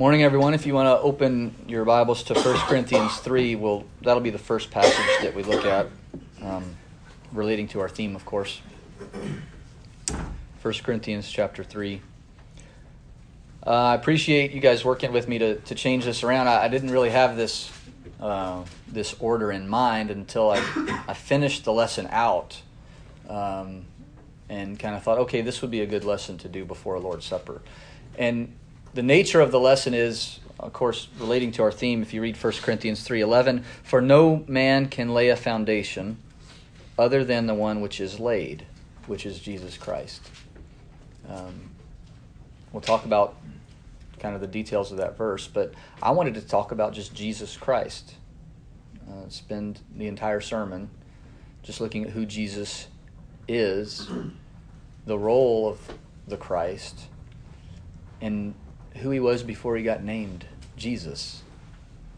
Morning, everyone. If you want to open your Bibles to 1 Corinthians 3, we'll, that'll be the first passage that we look at, um, relating to our theme, of course. 1 Corinthians chapter 3. Uh, I appreciate you guys working with me to, to change this around. I, I didn't really have this, uh, this order in mind until I, I finished the lesson out um, and kind of thought, okay, this would be a good lesson to do before Lord's Supper. And the nature of the lesson is of course relating to our theme if you read 1 corinthians 3.11 for no man can lay a foundation other than the one which is laid which is jesus christ. Um, we'll talk about kind of the details of that verse but i wanted to talk about just jesus christ. Uh, spend the entire sermon just looking at who jesus is the role of the christ and who he was before he got named Jesus,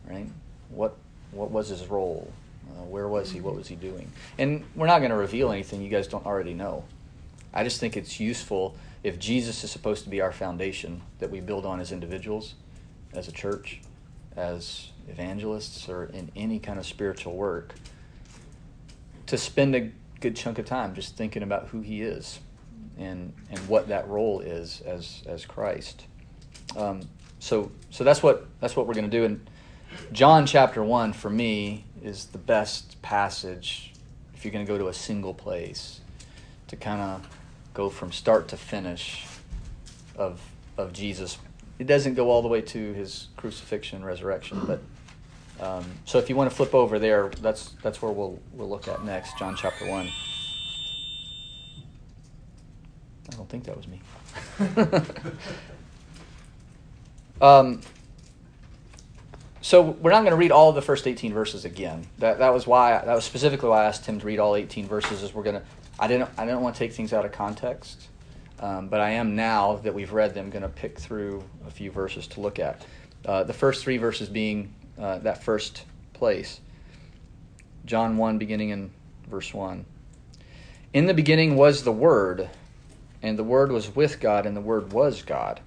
right? What what was his role? Uh, where was he? What was he doing? And we're not going to reveal anything you guys don't already know. I just think it's useful if Jesus is supposed to be our foundation that we build on as individuals, as a church, as evangelists, or in any kind of spiritual work, to spend a good chunk of time just thinking about who he is and and what that role is as as Christ. Um, so so that's what that's what we're going to do. And John chapter one for me is the best passage if you're going to go to a single place to kind of go from start to finish of of Jesus. It doesn't go all the way to his crucifixion, resurrection, but um, so if you want to flip over there, that's that's where we'll we'll look at next, John chapter one. I don't think that was me. um, so we're not going to read all of the first 18 verses again. That that was why that was specifically why I asked him to read all 18 verses. Is we're going to I didn't I didn't want to take things out of context, um, but I am now that we've read them going to pick through a few verses to look at. Uh, the first three verses being uh, that first place. John 1, beginning in verse 1. In the beginning was the Word, and the Word was with God, and the Word was God.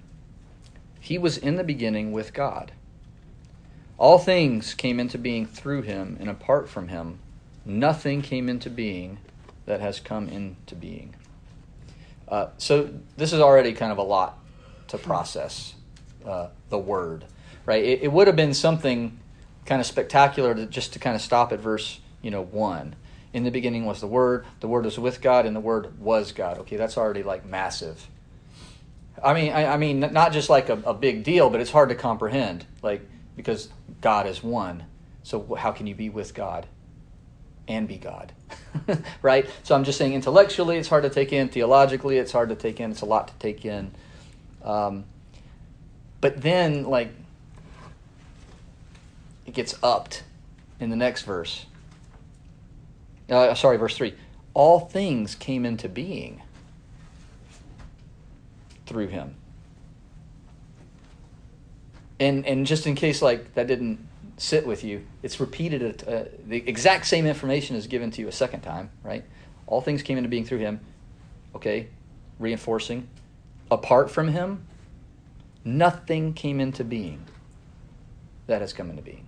He was in the beginning with God. All things came into being through him, and apart from him, nothing came into being that has come into being. Uh, so this is already kind of a lot to process uh, the word, right? It, it, would have been something kind of spectacular to just to kind of stop at verse, you know, one. In the beginning was the Word, the Word was with God, and the Word was God. Okay, that's already like massive. I mean, I, I mean, not just like a, a big deal, but it's hard to comprehend, like because God is one. So how can you be with God and be God? right? So I'm just saying intellectually it's hard to take in, theologically it's hard to take in, it's a lot to take in. Um, but then, like, it gets upped in the next verse. Uh, sorry, verse 3. All things came into being through him. And, and just in case like that didn't sit with you, it's repeated. Uh, the exact same information is given to you a second time, right? All things came into being through him. Okay, reinforcing. Apart from him, nothing came into being that has come into being.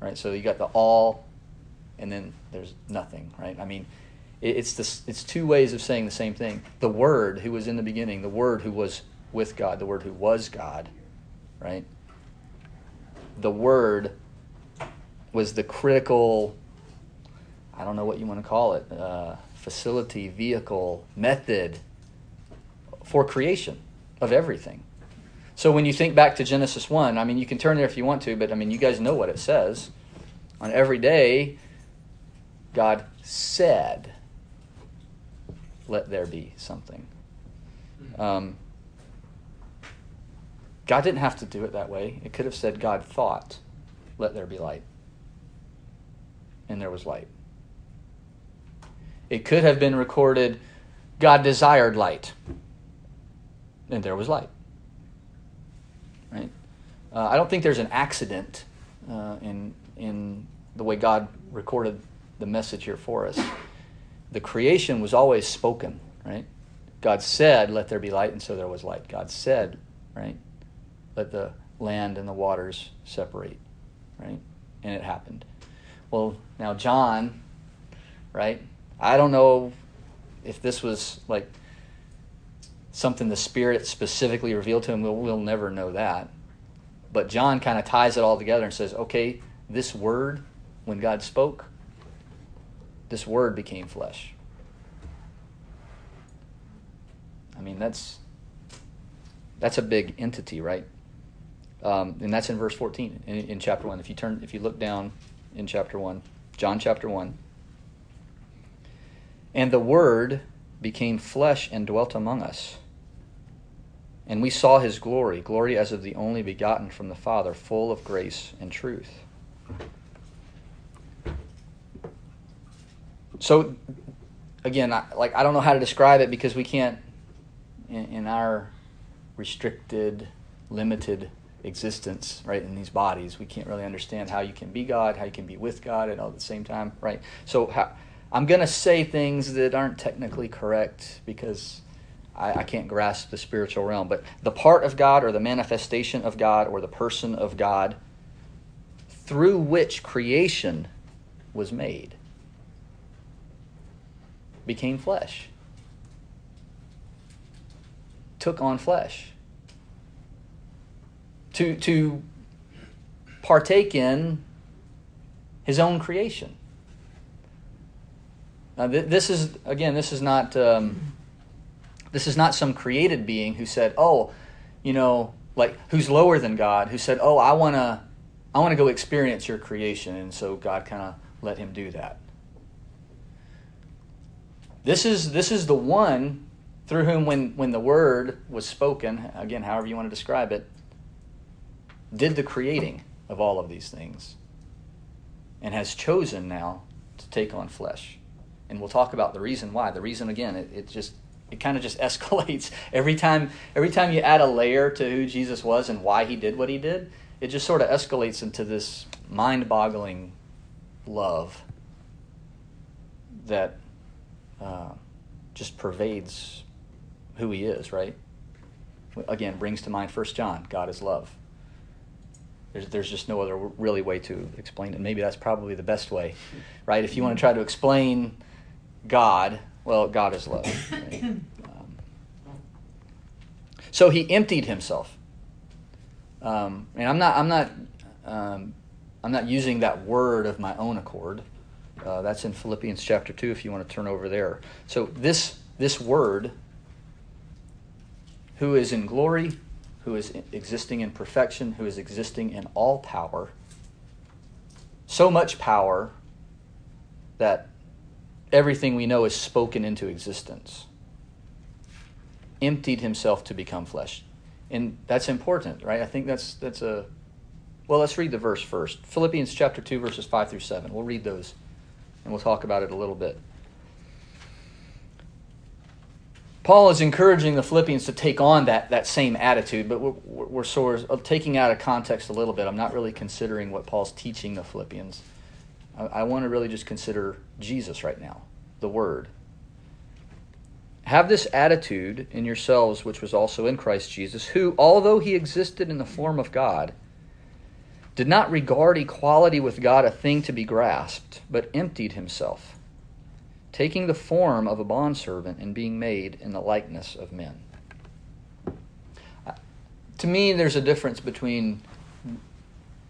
Right? So you got the all and then there's nothing, right? I mean, it's this, it's two ways of saying the same thing. The Word who was in the beginning, the Word who was with God, the Word who was God, right? The Word was the critical, I don't know what you want to call it, uh, facility, vehicle, method for creation of everything. So when you think back to Genesis 1, I mean, you can turn there if you want to, but I mean, you guys know what it says. On every day, God said, let there be something. Um, God didn't have to do it that way. It could have said, God thought, let there be light. And there was light. It could have been recorded, God desired light. And there was light. Right? Uh, I don't think there's an accident uh, in, in the way God recorded the message here for us. The creation was always spoken, right? God said, Let there be light, and so there was light. God said, right? let the land and the waters separate, right? And it happened. Well, now John, right? I don't know if this was like something the Spirit specifically revealed to him. We'll, we'll never know that. But John kind of ties it all together and says, okay, this word, when God spoke, this word became flesh. I mean, that's that's a big entity, right? Um, and that's in verse 14 in, in chapter 1. If you turn, if you look down in chapter 1, John chapter 1. And the Word became flesh and dwelt among us. And we saw his glory, glory as of the only begotten from the Father, full of grace and truth. So, again, I, like I don't know how to describe it because we can't, in, in our restricted, limited existence, right, in these bodies, we can't really understand how you can be God, how you can be with God at all at the same time, right? So, how, I'm going to say things that aren't technically correct because I, I, can't grasp the spiritual realm. But the part of God or the manifestation of God or the person of God through which creation was made became flesh, took on flesh. To, to partake in his own creation. Now, th- this is, again, this is not. Um, this is not some created being who said, "Oh, you know, like who's lower than God, who said, "Oh, I want to I want to go experience your creation." And so God kind of let him do that. This is this is the one through whom when when the word was spoken, again, however you want to describe it, did the creating of all of these things and has chosen now to take on flesh. And we'll talk about the reason why. The reason again, it, it just it kind of just escalates every time every time you add a layer to who Jesus was and why he did what he did it just sort of escalates into this mind-boggling love that uh, just pervades who he is right again brings to mind First john god is love there's, there's just no other really way to explain it maybe that's probably the best way right if you want to try to explain god well, God is love. Right? Um, so he emptied himself. Um, and I'm not, I'm not, um, I'm not using that word of my own accord. Uh, that's in Philippians chapter two. If you want to turn over there. So this this word, who is in glory, who is existing in perfection, who is existing in all power. So much power that everything we know is spoken into existence. Emptied himself to become flesh. And that's important, right? I think that's that's a well, let's read the verse first. Philippians chapter 2 verses 5 through 7. We'll read those and we'll talk about it a little bit. Paul is encouraging the Philippians to take on that, that same attitude, but we're, we're sort of uh, taking out of context a little bit. I'm not really considering what Paul's teaching the Philippians. I, I want to really just consider Jesus right now, the Word. Have this attitude in yourselves, which was also in Christ Jesus, who, although he existed in the form of God, did not regard equality with God a thing to be grasped, but emptied himself, taking the form of a bondservant and being made in the likeness of men. To me, there's a difference between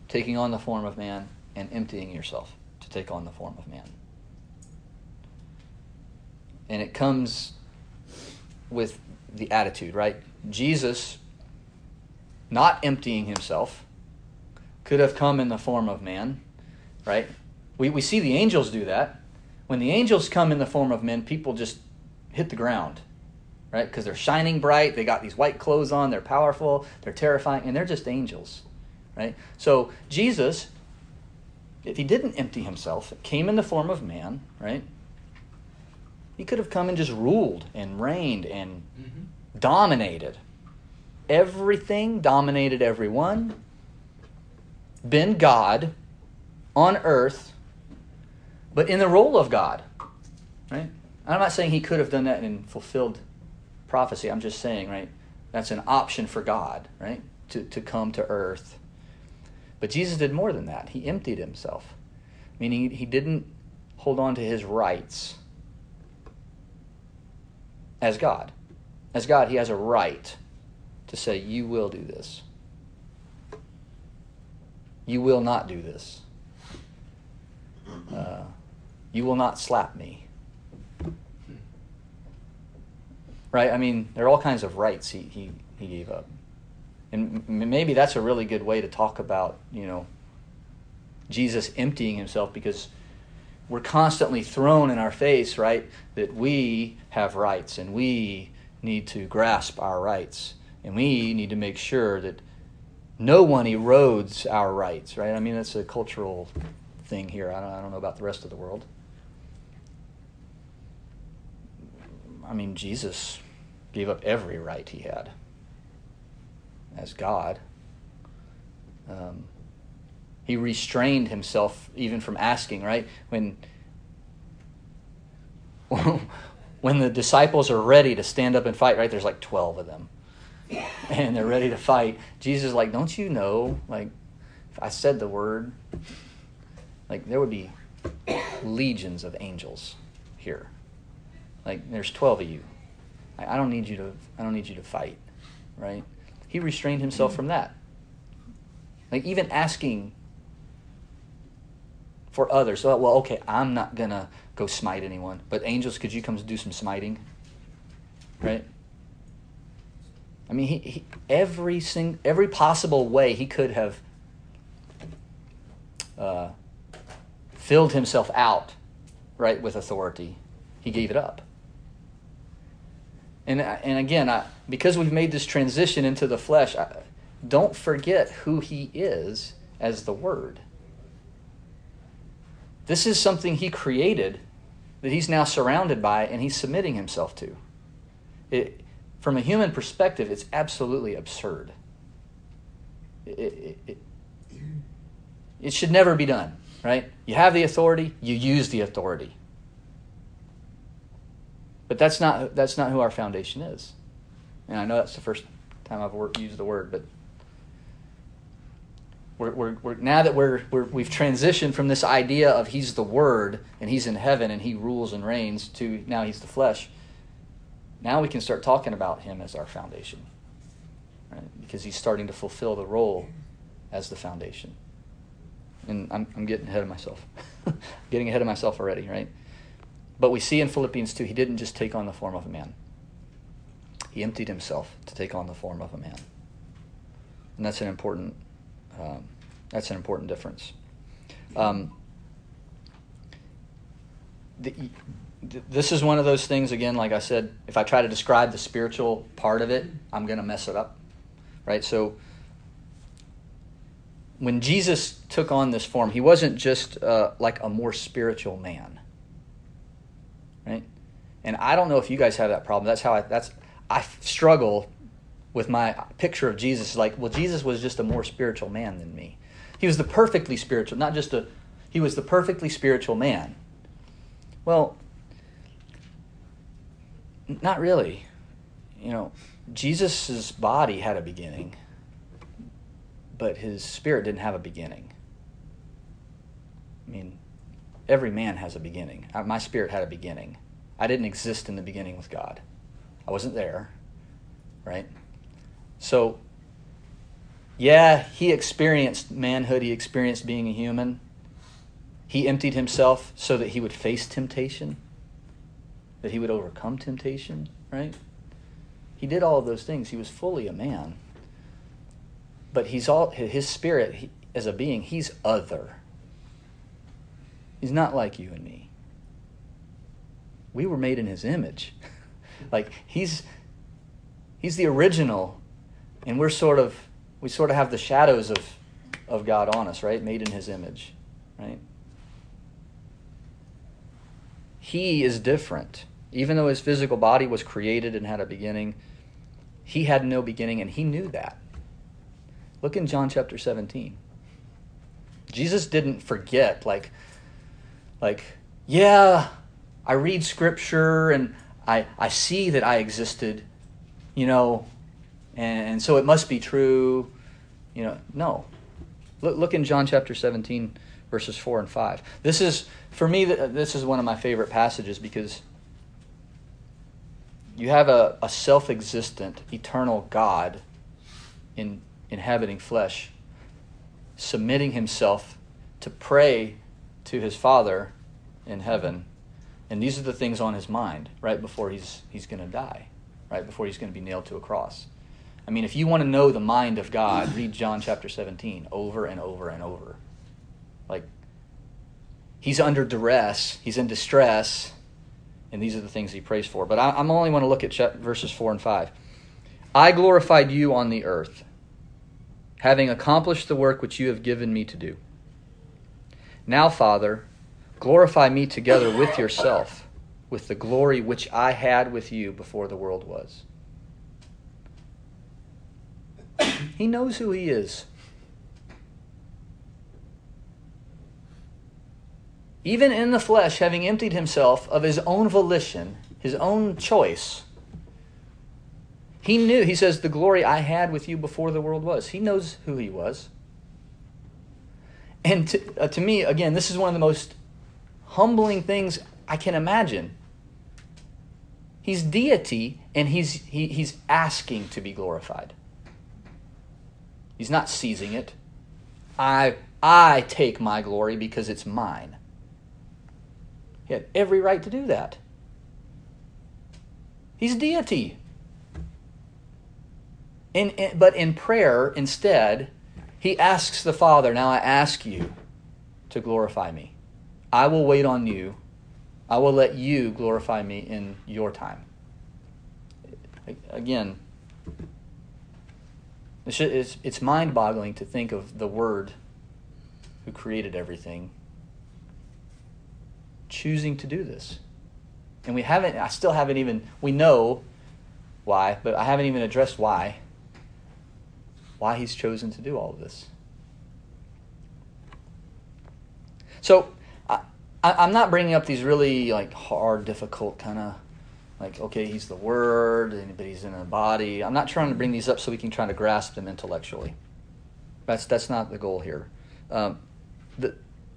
taking on the form of man and emptying yourself to take on the form of man. And it comes with the attitude, right? Jesus, not emptying himself, could have come in the form of man, right? We, we see the angels do that. When the angels come in the form of men, people just hit the ground, right? Because they're shining bright, they got these white clothes on, they're powerful, they're terrifying, and they're just angels, right? So Jesus if he didn't empty himself, came in the form of man, right? He could have come and just ruled and reigned and mm-hmm. dominated. Everything, dominated everyone, been God on earth, but in the role of God, right? I'm not saying he could have done that and fulfilled prophecy. I'm just saying, right? That's an option for God, right? to, to come to earth. But Jesus did more than that. He emptied himself, meaning he didn't hold on to his rights as God. As God, he has a right to say, You will do this. You will not do this. Uh, you will not slap me. Right? I mean, there are all kinds of rights he, he, he gave up. And maybe that's a really good way to talk about, you know, Jesus emptying himself because we're constantly thrown in our face, right, that we have rights and we need to grasp our rights and we need to make sure that no one erodes our rights, right? I mean, that's a cultural thing here. I don't, I don't know about the rest of the world. I mean, Jesus gave up every right he had as God. Um, he restrained himself even from asking, right? When when the disciples are ready to stand up and fight, right? There's like 12 of them. And they're ready to fight. Jesus is like, "Don't you know like if I said the word, like there would be legions of angels here. Like there's 12 of you. I don't need you to I don't need you to fight, right? He restrained himself from that. Like even asking for others. So, well, okay, I'm not to go smite anyone. But angels, could you come do some smiting? Right? I mean, he, he, every sing, every possible way he could have uh, filled himself out, right, with authority, he gave it up. And, and again, I, because we've made this transition into the flesh, I, don't forget who he is as the Word. This is something he created that he's now surrounded by and he's submitting himself to. It, from a human perspective, it's absolutely absurd. It, it, it, it should never be done, right? You have the authority, you use the authority. But that's not, that's not who our foundation is. And I know that's the first time I've used the word, but we're, we're, we're, now that we're, we're, we've transitioned from this idea of he's the word and he's in heaven and he rules and reigns to now he's the flesh now we can start talking about him as our foundation right? because he's starting to fulfill the role as the foundation. And i'm, I'm getting ahead of myself. Getting ahead of myself already right? But we see in philippians 2 he didn't just take on the form of a man. He emptied himself to take on the form of a man. And that's an important um, that's an important difference. Um, the, this is one of those things, again, like I said, if I try to describe the spiritual part of it, I'm going to mess it up. Right? So, when Jesus took on this form, he wasn't just uh, like a more spiritual man. Right? And I don't know if you guys have that problem. That's how I, that's, I struggle with my picture of Jesus like, well, Jesus was just a more spiritual man than me. He was the perfectly spiritual, not just a, he was the perfectly spiritual man. Well, not really. You know, Jesus' body had a beginning, but his spirit didn't have a beginning. I mean, every man has a beginning. My spirit had a beginning. I didn't exist in the beginning with God. I wasn't there, right? So, yeah, he experienced manhood, he experienced being a human. He emptied himself so that he would face temptation, that he would overcome temptation, right? He did all of those things. He was fully a man. But he's all his spirit he, as a being, he's other. He's not like you and me. We were made in his image. like he's he's the original and we're sort of we sort of have the shadows of of God on us, right? Made in his image, right? He is different. Even though his physical body was created and had a beginning, he had no beginning and he knew that. Look in John chapter 17. Jesus didn't forget like like yeah, I read scripture and I I see that I existed, you know, and, and so it must be true. You know, no. Look, look in John chapter 17, verses 4 and 5. This is, for me, this is one of my favorite passages because you have a, a self existent, eternal God in inhabiting flesh, submitting himself to pray to his Father in heaven. And these are the things on his mind right before he's, he's going to die, right before he's going to be nailed to a cross. I mean, if you want to know the mind of God, read John chapter 17 over and over and over. Like, he's under duress, he's in distress, and these are the things he prays for. But I, am only want to look at verses 4 and 5. I glorified you on the earth, having accomplished the work which you have given me to do. Now, Father, glorify me together with yourself, with the glory which I had with you before the world was. He knows who he is. Even in the flesh, having emptied himself of his own volition, his own choice, he knew, he says, the glory I had with you before the world was. He knows who he was. And to, uh, to me, again, this is one of the most humbling things I can imagine. He's deity and he's, he, he's asking to be glorified. He's not seizing it. I, I take my glory because it's mine. He had every right to do that. He's deity. In, in, but in prayer, instead, he asks the Father, Now I ask you to glorify me. I will wait on you. I will let you glorify me in your time. Again, it's, it's mind boggling to think of the Word who created everything choosing to do this. And we haven't, I still haven't even, we know why, but I haven't even addressed why. Why he's chosen to do all of this. So, I, I'm not bringing up these really like hard, difficult kind of like okay he's the word but he's in a body i'm not trying to bring these up so we can try to grasp them intellectually that's that's not the goal here um, the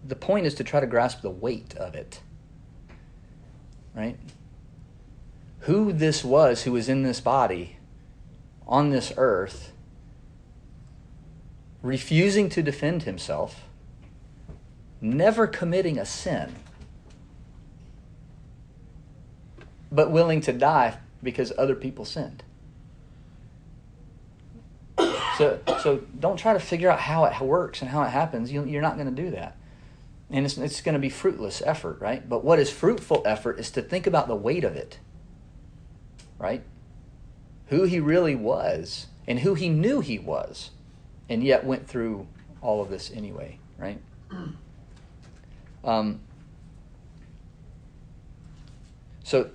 the point is to try to grasp the weight of it right who this was who was in this body on this earth refusing to defend himself never committing a sin but willing to die because other people sinned. So, so don't try to figure out how it works and how it happens. You, you're not going to do that. And it's, it's going to be fruitless effort, right? But what is fruitful effort is to think about the weight of it, right? Who he really was and who he knew he was, and yet went through all of this anyway, right? Um, so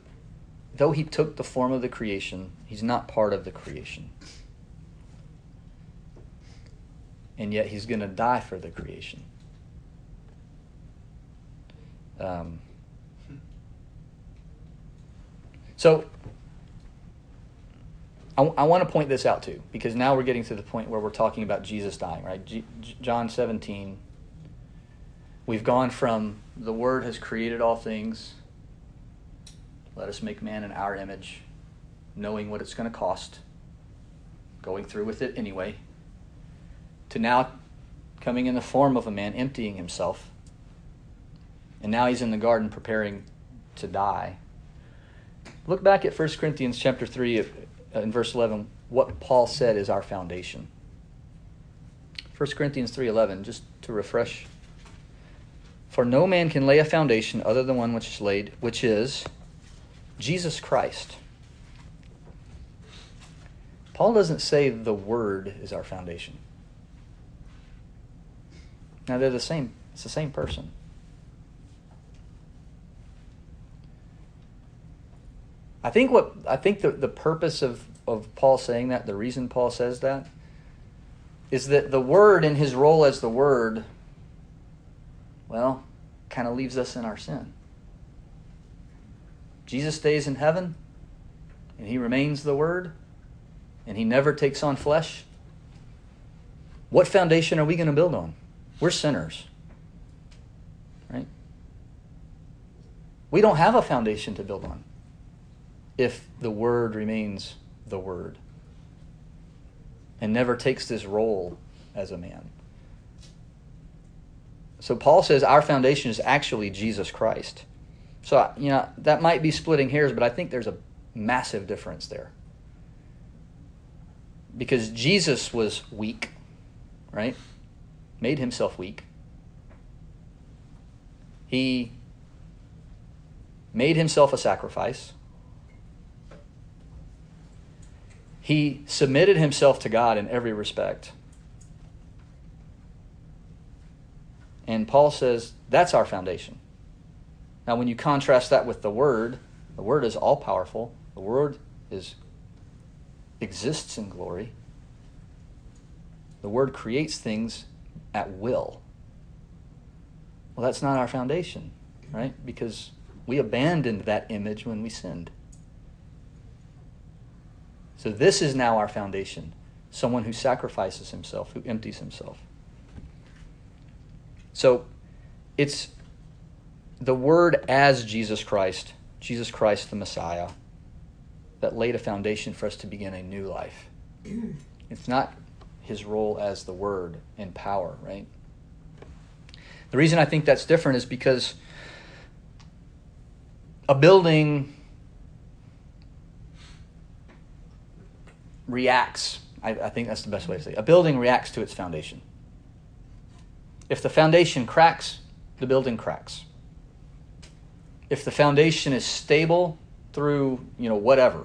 though he took the form of the creation, he's not part of the creation. And yet he's going to die for the creation. Um, so I, I want to point this out too, because now we're getting to the point where we're talking about Jesus dying, right? G- John 17. We've gone from the Word has created all things let us make man in our image, knowing what it's going to cost, going through with it anyway, to now coming in the form of a man, emptying himself. And now he's in the garden preparing to die. Look back at 1 Corinthians chapter 3 uh, in verse 11, what Paul said is our foundation. 1 Corinthians 3:11 just to refresh for no man can lay a foundation other than one which is laid which is Jesus Christ. Paul doesn't say the Word is our foundation. Now they're the same, it's the same person. I think what I think the, the purpose of, of Paul saying that, the reason Paul says that, is that the word in his role as the word, well, kind of leaves us in our sin. Jesus stays in heaven and he remains the Word and he never takes on flesh. What foundation are we going to build on? We're sinners. Right? We don't have a foundation to build on if the Word remains the Word and never takes this role as a man. So Paul says our foundation is actually Jesus Christ. So, you know, that might be splitting hairs, but I think there's a massive difference there. Because Jesus was weak, right? Made himself weak. He made himself a sacrifice. He submitted himself to God in every respect. And Paul says that's our foundation. Now, when you contrast that with the Word, the Word is all powerful. The Word is exists in glory. The Word creates things at will. Well, that's not our foundation, right? Because we abandoned that image when we sinned. So, this is now our foundation someone who sacrifices himself, who empties himself. So, it's the Word as Jesus Christ, Jesus Christ the Messiah, that laid a foundation for us to begin a new life. It's not his role as the Word in power, right? The reason I think that's different is because a building reacts. I, I, think that's the best way to say it. A building reacts to its foundation. If the foundation cracks, the building cracks. If the foundation is stable through, you know, whatever,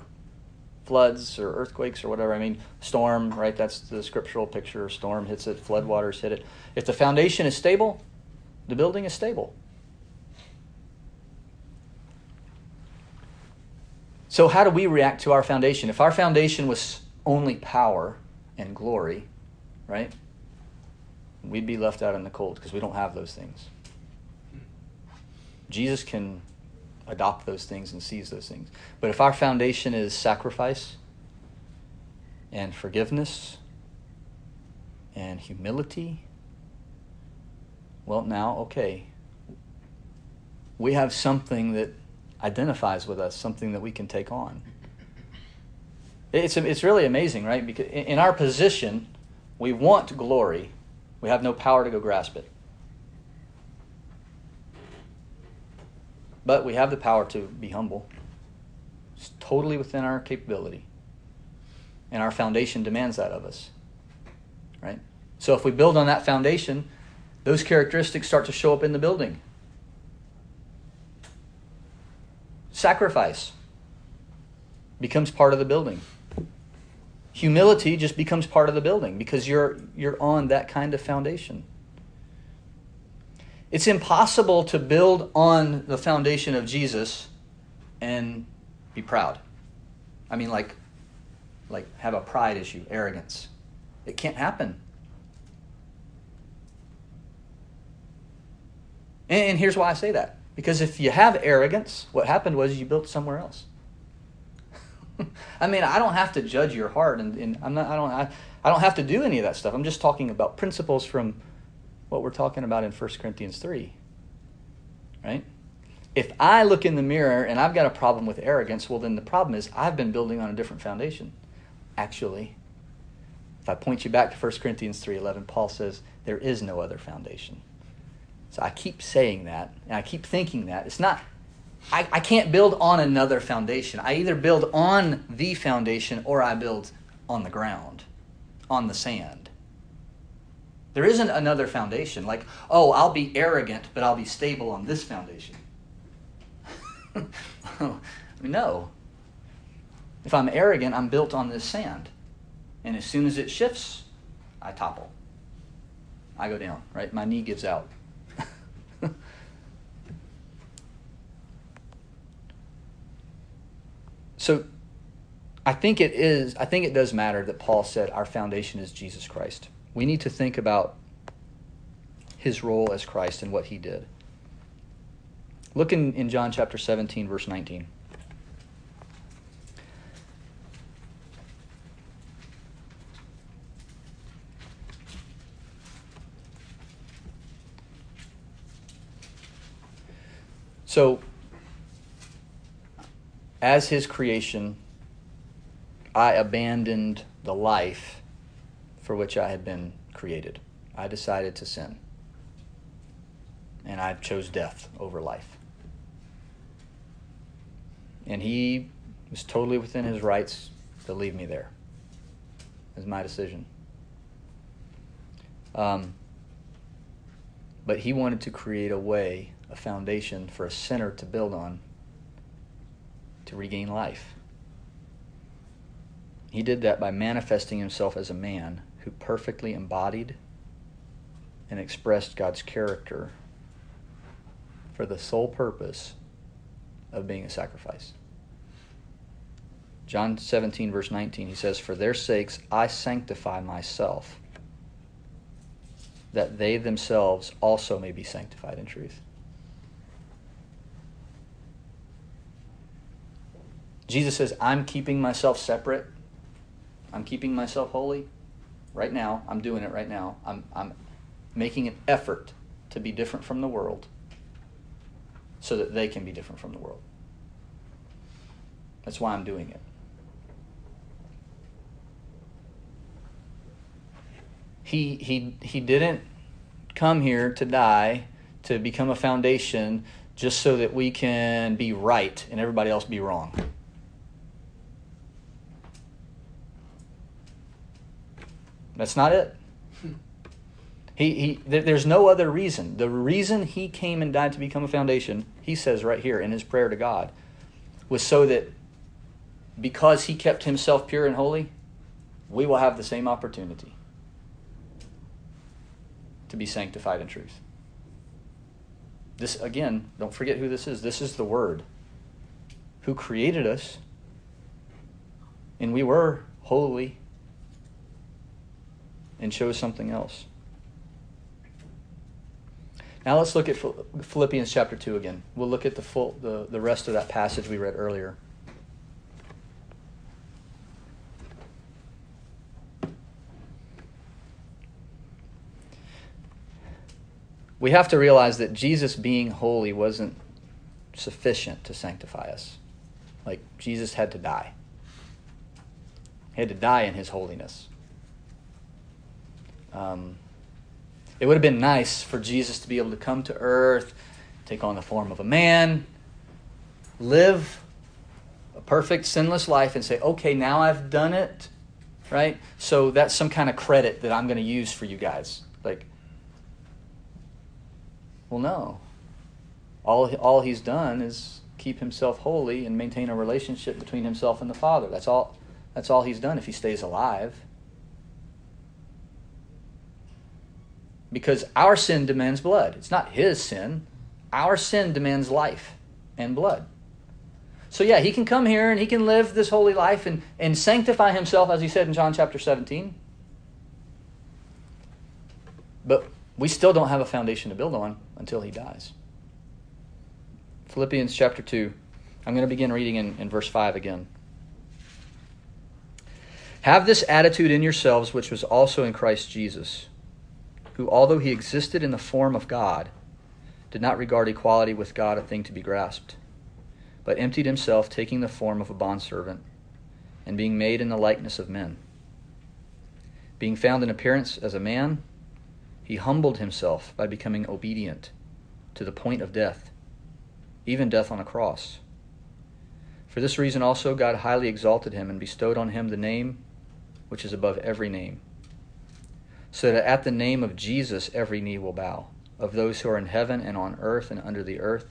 floods or earthquakes or whatever, I mean, storm, right? That's the scriptural picture. Storm hits it, floodwaters hit it. If the foundation is stable, the building is stable. So, how do we react to our foundation? If our foundation was only power and glory, right? We'd be left out in the cold because we don't have those things. Jesus can adopt those things and seize those things. But if our foundation is sacrifice and forgiveness and humility, well, now, okay, we have something that identifies with us, something that we can take on. It's, it's really amazing, right? Because in our position, we want glory, we have no power to go grasp it. But we have the power to be humble. It's totally within our capability. And our foundation demands that of us. Right? So if we build on that foundation, those characteristics start to show up in the building. Sacrifice becomes part of the building. Humility just becomes part of the building because you're you're on that kind of foundation. It's impossible to build on the foundation of Jesus and be proud. I mean, like, like have a pride issue, arrogance. It can't happen. And here's why I say that. Because if you have arrogance, what happened was you built somewhere else. I mean, I don't have to judge your heart, and, and I'm not. I don't. I, I don't have to do any of that stuff. I'm just talking about principles from what we're talking about in 1 Corinthians 3. Right? If I look in the mirror and I've got a problem with arrogance, well, then the problem is I've been building on a different foundation. Actually, if I point you back to 1 Corinthians 3:11, Paul says there is no other foundation. So I keep saying that, and I keep thinking that. It's not I, I can't build on another foundation. I either build on the foundation or I build on the ground, on the sand. There isn't another foundation. Like, oh, I'll be arrogant, but I'll be stable on this foundation. no. If I'm arrogant, I'm built on this sand. And as soon as it shifts, I topple. I go down, right? My knee gives out. So I think it is, I think it does matter that Paul said our foundation is Jesus Christ. We need to think about his role as Christ and what he did. Look in, in John chapter 17, verse 19. So as his creation, I abandoned the life for which I had been created. I decided to sin. And I chose death over life. And he was totally within his rights to leave me there. It was my decision. Um, but he wanted to create a way, a foundation for a sinner to build on to regain life. He did that by manifesting himself as a man who perfectly embodied and expressed God's character for the sole purpose of being a sacrifice. John 17, verse 19, he says, For their sakes I sanctify myself, that they themselves also may be sanctified in truth. Jesus says, I'm keeping myself separate. I'm keeping myself holy right now. I'm doing it right now. I'm, I'm making an effort to be different from the world so that they can be different from the world. That's why I'm doing it. He, he, he didn't come here to die to become a foundation just so that we can be right and everybody else be wrong. That's not it. He, he, there's no other reason. The reason he came and died to become a foundation, he says right here in his prayer to God, was so that because he kept himself pure and holy, we will have the same opportunity to be sanctified in truth. This, again, don't forget who this is. This is the Word who created us, and we were holy and chose something else. Now let's look at Philippians chapter 2 again. We'll look at the full the, the rest of that passage we read earlier. We have to realize that Jesus being holy wasn't sufficient to sanctify us. Like Jesus had to die. He had to die in his holiness. Um, it would have been nice for Jesus to be able to come to earth, take on the form of a man, live a perfect, sinless life, and say, okay, now I've done it, right? So that's some kind of credit that I'm going to use for you guys. Like, well, no. All, all he's done is keep himself holy and maintain a relationship between himself and the Father. That's all, that's all he's done if he stays alive. Because our sin demands blood. It's not his sin. Our sin demands life and blood. So, yeah, he can come here and he can live this holy life and, and sanctify himself, as he said in John chapter 17. But we still don't have a foundation to build on until he dies. Philippians chapter 2. I'm going to begin reading in, in verse 5 again. Have this attitude in yourselves, which was also in Christ Jesus who, although he existed in the form of God, did not regard equality with God a thing to be grasped, but emptied himself, taking the form of a bondservant, and being made in the likeness of men. Being found in appearance as a man, he humbled himself by becoming obedient to the point of death, even death on a cross. For this reason also God highly exalted him and bestowed on him the name which is above every name so that at the name of Jesus every knee will bow, of those who are in heaven and on earth and under the earth,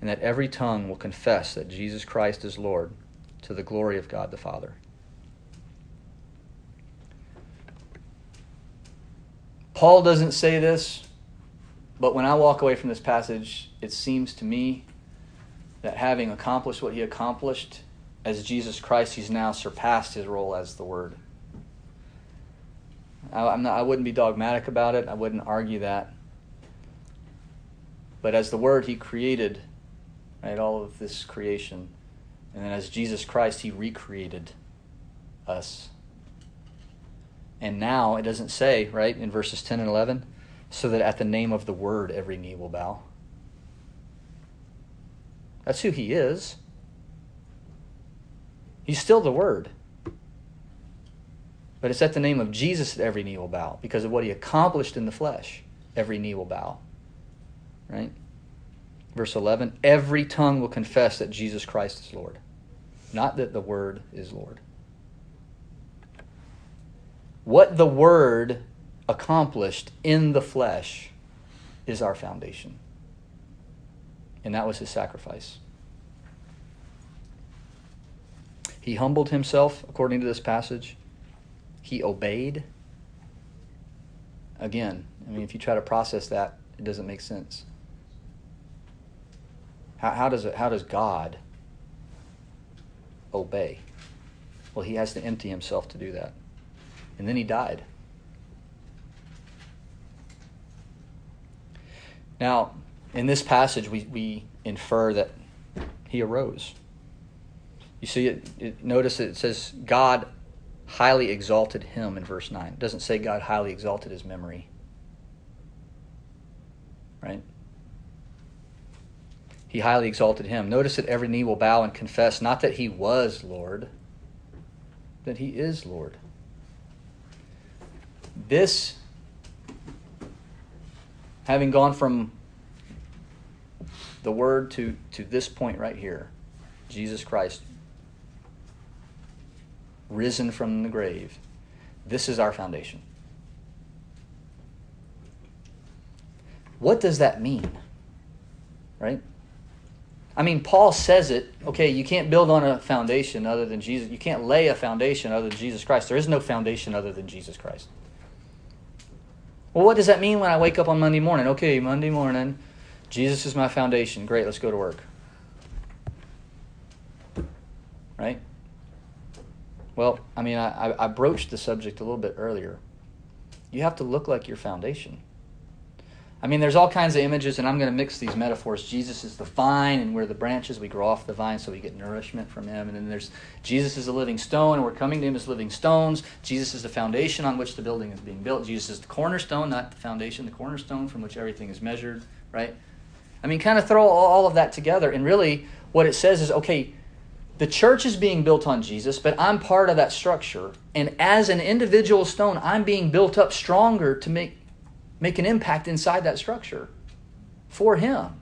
and that every tongue will confess that Jesus Christ is Lord, to the glory of God the Father. Paul doesn't say this, but when I walk away from this passage, it seems to me that having accomplished what he accomplished as Jesus Christ, he's now surpassed his role as the Word. I, not, I wouldn't be dogmatic about it. I wouldn't argue that. But as the Word, He created right, all of this creation. And then as Jesus Christ, He recreated us. And now it doesn't say, right, in verses 10 and 11, so that at the name of the Word every knee will bow. That's who he is. He's still the Word. But it's at the name of Jesus that every knee will bow because of what he accomplished in the flesh. Every knee will bow. Right? Verse 11 Every tongue will confess that Jesus Christ is Lord, not that the Word is Lord. What the Word accomplished in the flesh is our foundation. And that was his sacrifice. He humbled himself, according to this passage. He obeyed. Again, I mean, if you try to process that, it doesn't make sense. How, how, does, it, how does God obey? Well, he has to empty himself to do that. And then he died. Now, in this passage, we, we infer that he arose. You see, it, it, notice it says God highly exalted him in verse 9. It doesn't say God highly exalted his memory. Right? He highly exalted him. Notice that every knee will bow and confess, not that he was Lord, that he is Lord. This, having gone from the Word to, to this point right here, Jesus Christ risen from the grave. This is our foundation. What does that mean? Right? I mean, Paul says it, okay, you can't build on a foundation other than Jesus. You can't lay a foundation other than Jesus Christ. There is no foundation other than Jesus Christ. Well, what does that mean when I wake up on Monday morning? Okay, Monday morning, Jesus is my foundation. Great, let's go to work. Right? Well, I mean, I, I broached the subject a little bit earlier. You have to look like your foundation. I mean, there's all kinds of images, and I'm going to mix these metaphors. Jesus is the vine, and we're the branches. We grow off the vine, so we get nourishment from Him. And then there's Jesus is a living stone, and we're coming to Him as living stones. Jesus is the foundation on which the building is being built. Jesus is the cornerstone, not the foundation, the cornerstone from which everything is measured, right? I mean, kind of throw all of that together, and really what it says is okay, the church is being built on Jesus, but I'm part of that structure. And as an individual stone, I'm being built up stronger to make, make an impact inside that structure for Him.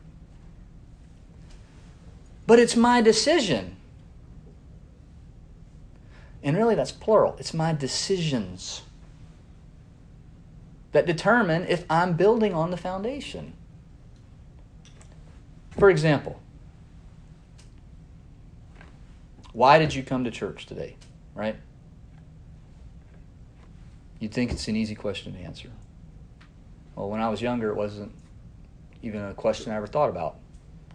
But it's my decision. And really, that's plural. It's my decisions that determine if I'm building on the foundation. For example, why did you come to church today? Right? You'd think it's an easy question to answer. Well, when I was younger, it wasn't even a question I ever thought about.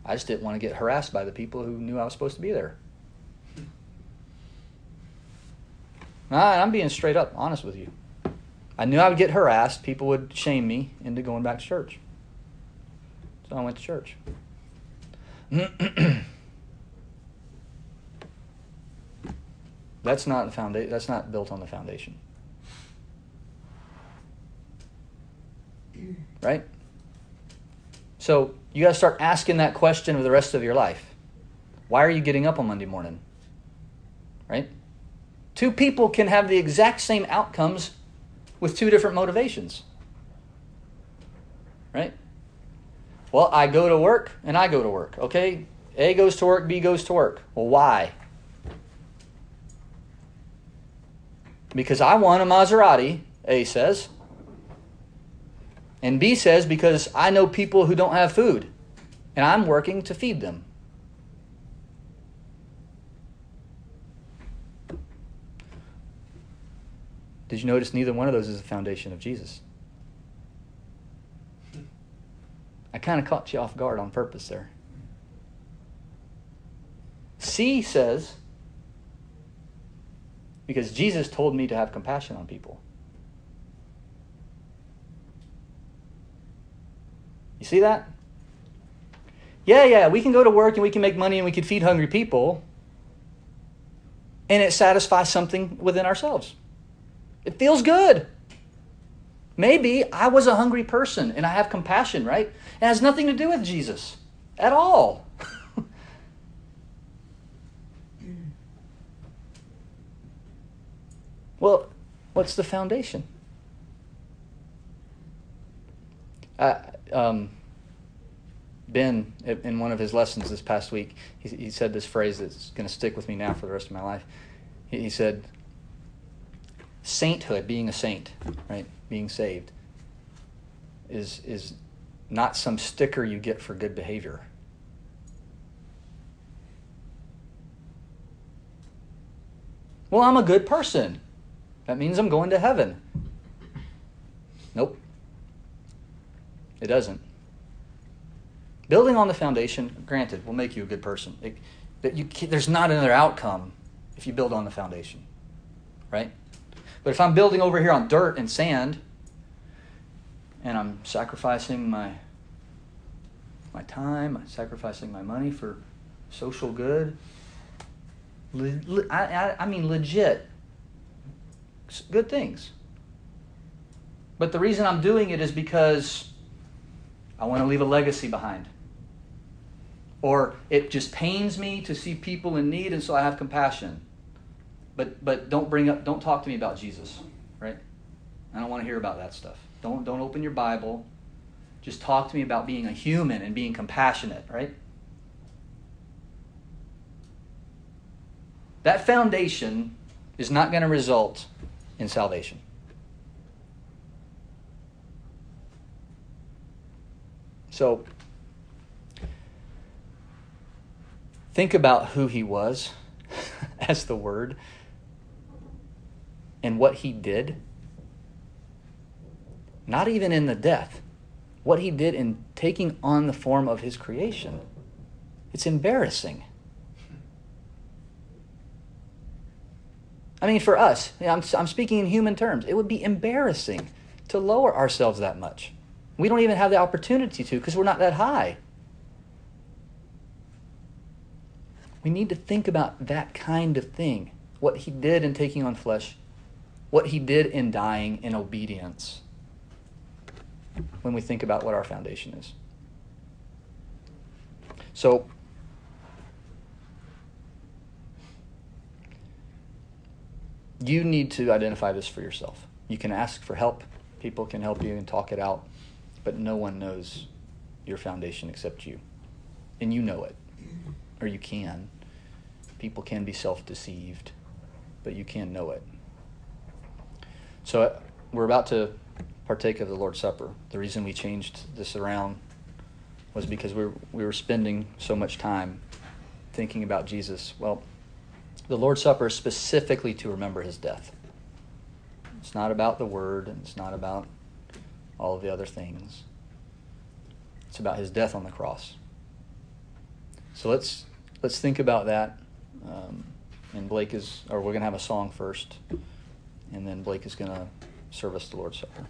I just didn't want to get harassed by the people who knew I was supposed to be there. I'm being straight up honest with you. I knew I would get harassed. People would shame me into going back to church. So I went to church. That's not foundation. That's not built on the foundation. Right? So you got to start asking that question for the rest of your life. Why are you getting up on Monday morning? Right? Two people can have the exact same outcomes with two different motivations. Right? Well, I go to work and I go to work. Okay? A goes to work, B goes to work. Well, why? Because I want a Maserati, A says. And B says because I know people who don't have food and I'm working to feed them. Did you notice neither one of those is the foundation of Jesus? I kind of caught you off guard on purpose there. C says because Jesus told me to have compassion on people. You see that? Yeah, yeah, we can go to work and we can make money and we can feed hungry people. And it satisfies something within ourselves. It feels good. Maybe I was a hungry person and I have compassion, right? It has nothing to do with Jesus at all. Well, what's the foundation? Uh, um, Ben, in one of his lessons this past week, he, he said this phrase that's going to stick with me now for the rest of my life. He, he said, Sainthood, being a saint, right, being saved, is, is not some sticker you get for good behavior. Well, I'm a good person. That means I'm going to heaven. Nope. It doesn't. Building on the foundation, granted, will make you a good person. It, but you, there's not another outcome if you build on the foundation, right? But if I'm building over here on dirt and sand, and I'm sacrificing my my time, I'm sacrificing my money for social good, le, le, I, I, I mean legit, good things. But the reason I'm doing it is because I want to leave a legacy behind or it just pains me to see people in need and so I have compassion. But but don't bring up don't talk to me about Jesus, right? I don't want to hear about that stuff. Don't don't open your Bible. Just talk to me about being a human and being compassionate, right? That foundation is not going to result in salvation. So Think about who he was as the Word and what he did. Not even in the death, what he did in taking on the form of his creation. It's embarrassing. I mean, for us, I'm, I'm speaking in human terms, it would be embarrassing to lower ourselves that much. We don't even have the opportunity to because we're not that high. We need to think about that kind of thing what he did in taking on flesh, what he did in dying in obedience when we think about what our foundation is. So, you need to identify this for yourself. You can ask for help, people can help you and talk it out, but no one knows your foundation except you. And you know it or you can. People can be self deceived, but you can know it. So uh, we're about to partake of the Lord's Supper. The reason we changed this around was because we were, we were spending so much time thinking about Jesus. Well, the Lord's Supper is specifically to remember his death. It's not about the word, and it's not about all of the other things. It's about his death on the cross. So let's let's think about that. Um, and Blake is, or we're going to have a song first, and then Blake is going to serve us the Lord's Supper.